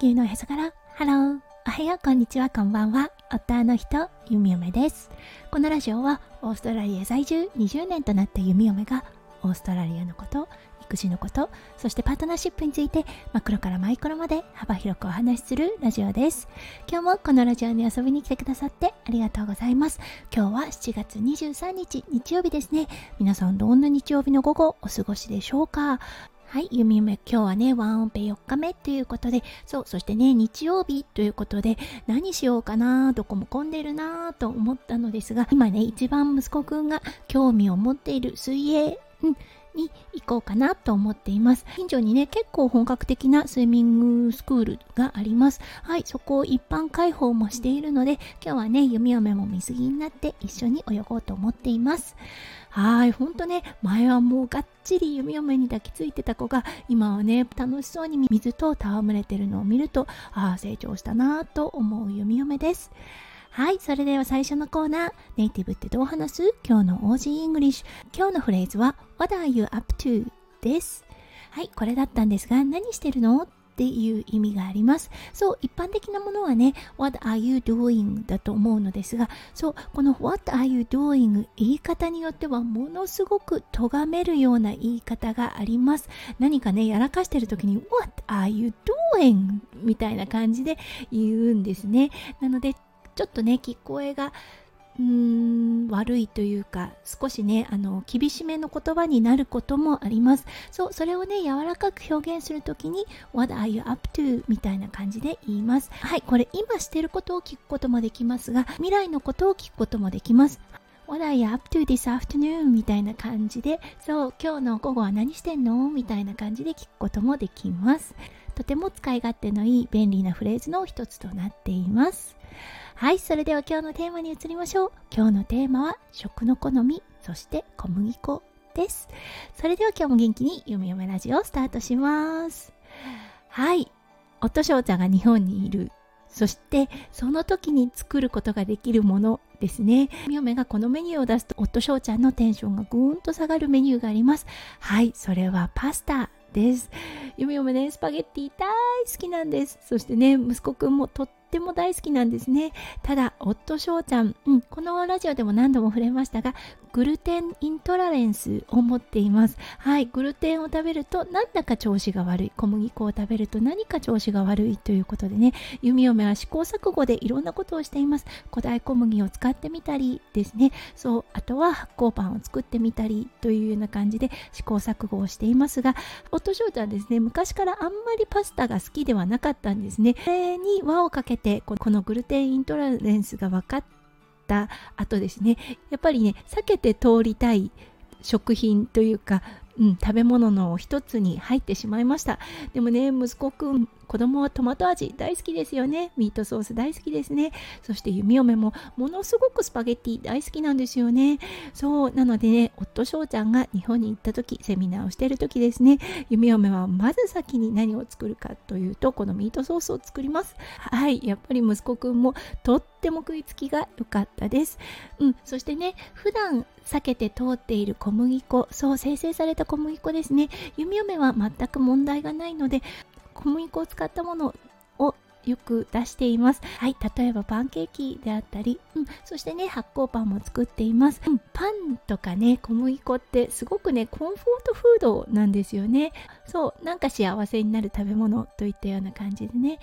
球のへそから。ハローおはよう。こんにちは。こんばんは。夫の人弓嫁です。このラジオはオーストラリア在住20年となった弓嫁がオーストラリアのこと育児のことそしてパートナーシップについてマクロからマイクロまで幅広くお話しするラジオです。今日もこのラジオに遊びに来てくださってありがとうございます。今日は7月23日日曜日ですね。皆さんどんな日曜日の午後お過ごしでしょうか？はい、ゆみめ、今日はね、ワンオペ4日目ということで、そう、そしてね、日曜日ということで、何しようかな、どこも混んでるなと思ったのですが、今ね、一番息子くんが興味を持っている水泳、うん、に行こうかなと思っています。近所にね、結構本格的なスイミングスクールがあります。はい、そこを一般開放もしているので、今日はね、弓嫁も水着になって一緒に泳ごうと思っています。はい、ほんとね、前はもうがっちり弓嫁に抱きついてた子が、今はね、楽しそうに水と戯れてるのを見ると、ああ、成長したなぁと思う弓嫁です。はい、それでは最初のコーナー、ネイティブってどう話す？今日の Aussie English。今日のフレーズは What are you up to? です。はい、これだったんですが、何してるの？っていう意味があります。そう、一般的なものはね、What are you doing? だと思うのですが、そう、この What are you doing? 言い方によってはものすごく咎めるような言い方があります。何かね、やらかしてる時に What are you doing? みたいな感じで言うんですね。なので、ちょっとね聞こえがうーん悪いというか少しねあの厳しめの言葉になることもあります。そうそれをね柔らかく表現するときに What are you up to? みたいな感じで言います。はいこれ今してることを聞くこともできますが未来のことを聞くこともできます。What are you up to this afternoon? みたいな感じでそう今日の午後は何してんの？みたいな感じで聞くこともできます。とても使い勝手のいい便利なフレーズの一つとなっていますはい、それでは今日のテーマに移りましょう。今日のテーマは食の好み、そして小麦粉です。それでは今日も元気に読み読めラジオをスタートします。はい、夫翔ちゃんが日本にいる。そしてその時に作ることができるものですね。嫁がこのメニューを出すと夫翔ちゃんのテンションがぐーんと下がるメニューがあります。はい、それはパスタです。嫁嫁ね、スパゲッティ大好きなんです。そしてね、息子くんもとっっても大好きなんですね。ただ、夫翔ちゃん、うん、このラジオでも何度も触れましたが、グルテンイントラレンスを持っています。はい、グルテンを食べるとなんだか調子が悪い。小麦粉を食べると何か調子が悪いということでね、弓嫁は試行錯誤でいろんなことをしています。古代小麦を使ってみたりですね、そう、あとは発酵パンを作ってみたりというような感じで試行錯誤をしていますが、夫翔ちゃんですね、昔からあんまりパスタが好きではなかったんですね。それに輪をかけてこのグルテンイントラレンスが分かった後ですね。やっぱりね避けて通りたい食品というか、うん、食べ物の一つに入ってしまいましたでもね息子くん子供はトマト味大好きですよね。ミートソース大好きですね。そして弓嫁もものすごくスパゲッティ大好きなんですよね。そう、なのでね、夫翔ちゃんが日本に行った時、セミナーをしてる時ですね、弓嫁はまず先に何を作るかというと、このミートソースを作ります。はい、やっぱり息子くんもとっても食いつきが良かったです。うん、そしてね、普段避けて通っている小麦粉、そう、生成された小麦粉ですね。弓嫁は全く問題がないので、小麦粉を使ったものをよく出しています。はい、例えばパンケーキであったり、うん、そしてね、発酵パンも作っています。うん、パンとかね、小麦粉ってすごくね、コンフォートフードなんですよね。そう、なんか幸せになる食べ物といったような感じでね。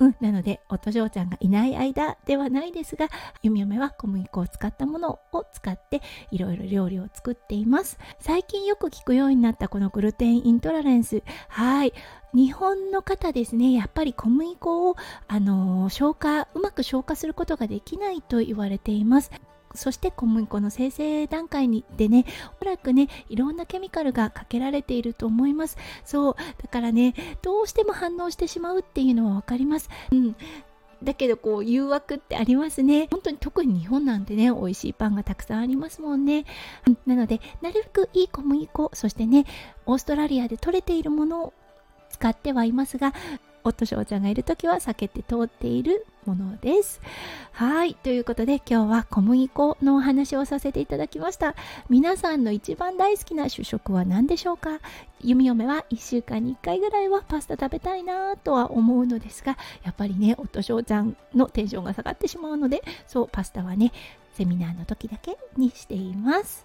うん、なので、夫嬢ちゃんがいない間ではないですが、ゆみ嫁は小麦粉を使ったものを使っていろいろ料理を作っています。最近よく聞くようになったこのグルテンイントラレンス。はい。日本の方ですね、やっぱり小麦粉を、あのー、消化、うまく消化することができないと言われています。そして小麦粉の生成段階にでねおそらくねいろんなケミカルがかけられていると思います。そうだからねどうしても反応してしまうっていうのは分かります。うん。だけどこう誘惑ってありますね。本当に特に日本なんてね美味しいパンがたくさんありますもんね。なのでなるべくいい小麦粉そしてねオーストラリアで取れているものを使ってはいますが夫翔ちゃんがいる時は避けて通っているものです。はい。ということで今日は小麦粉のお話をさせていただきました。皆さんの一番大好きな主食は何でしょうか？弓嫁は1週間に1回ぐらいはパスタ食べたいなとは思うのですがやっぱりね夫翔ちゃんのテンションが下がってしまうのでそうパスタはねセミナーの時だけにしています。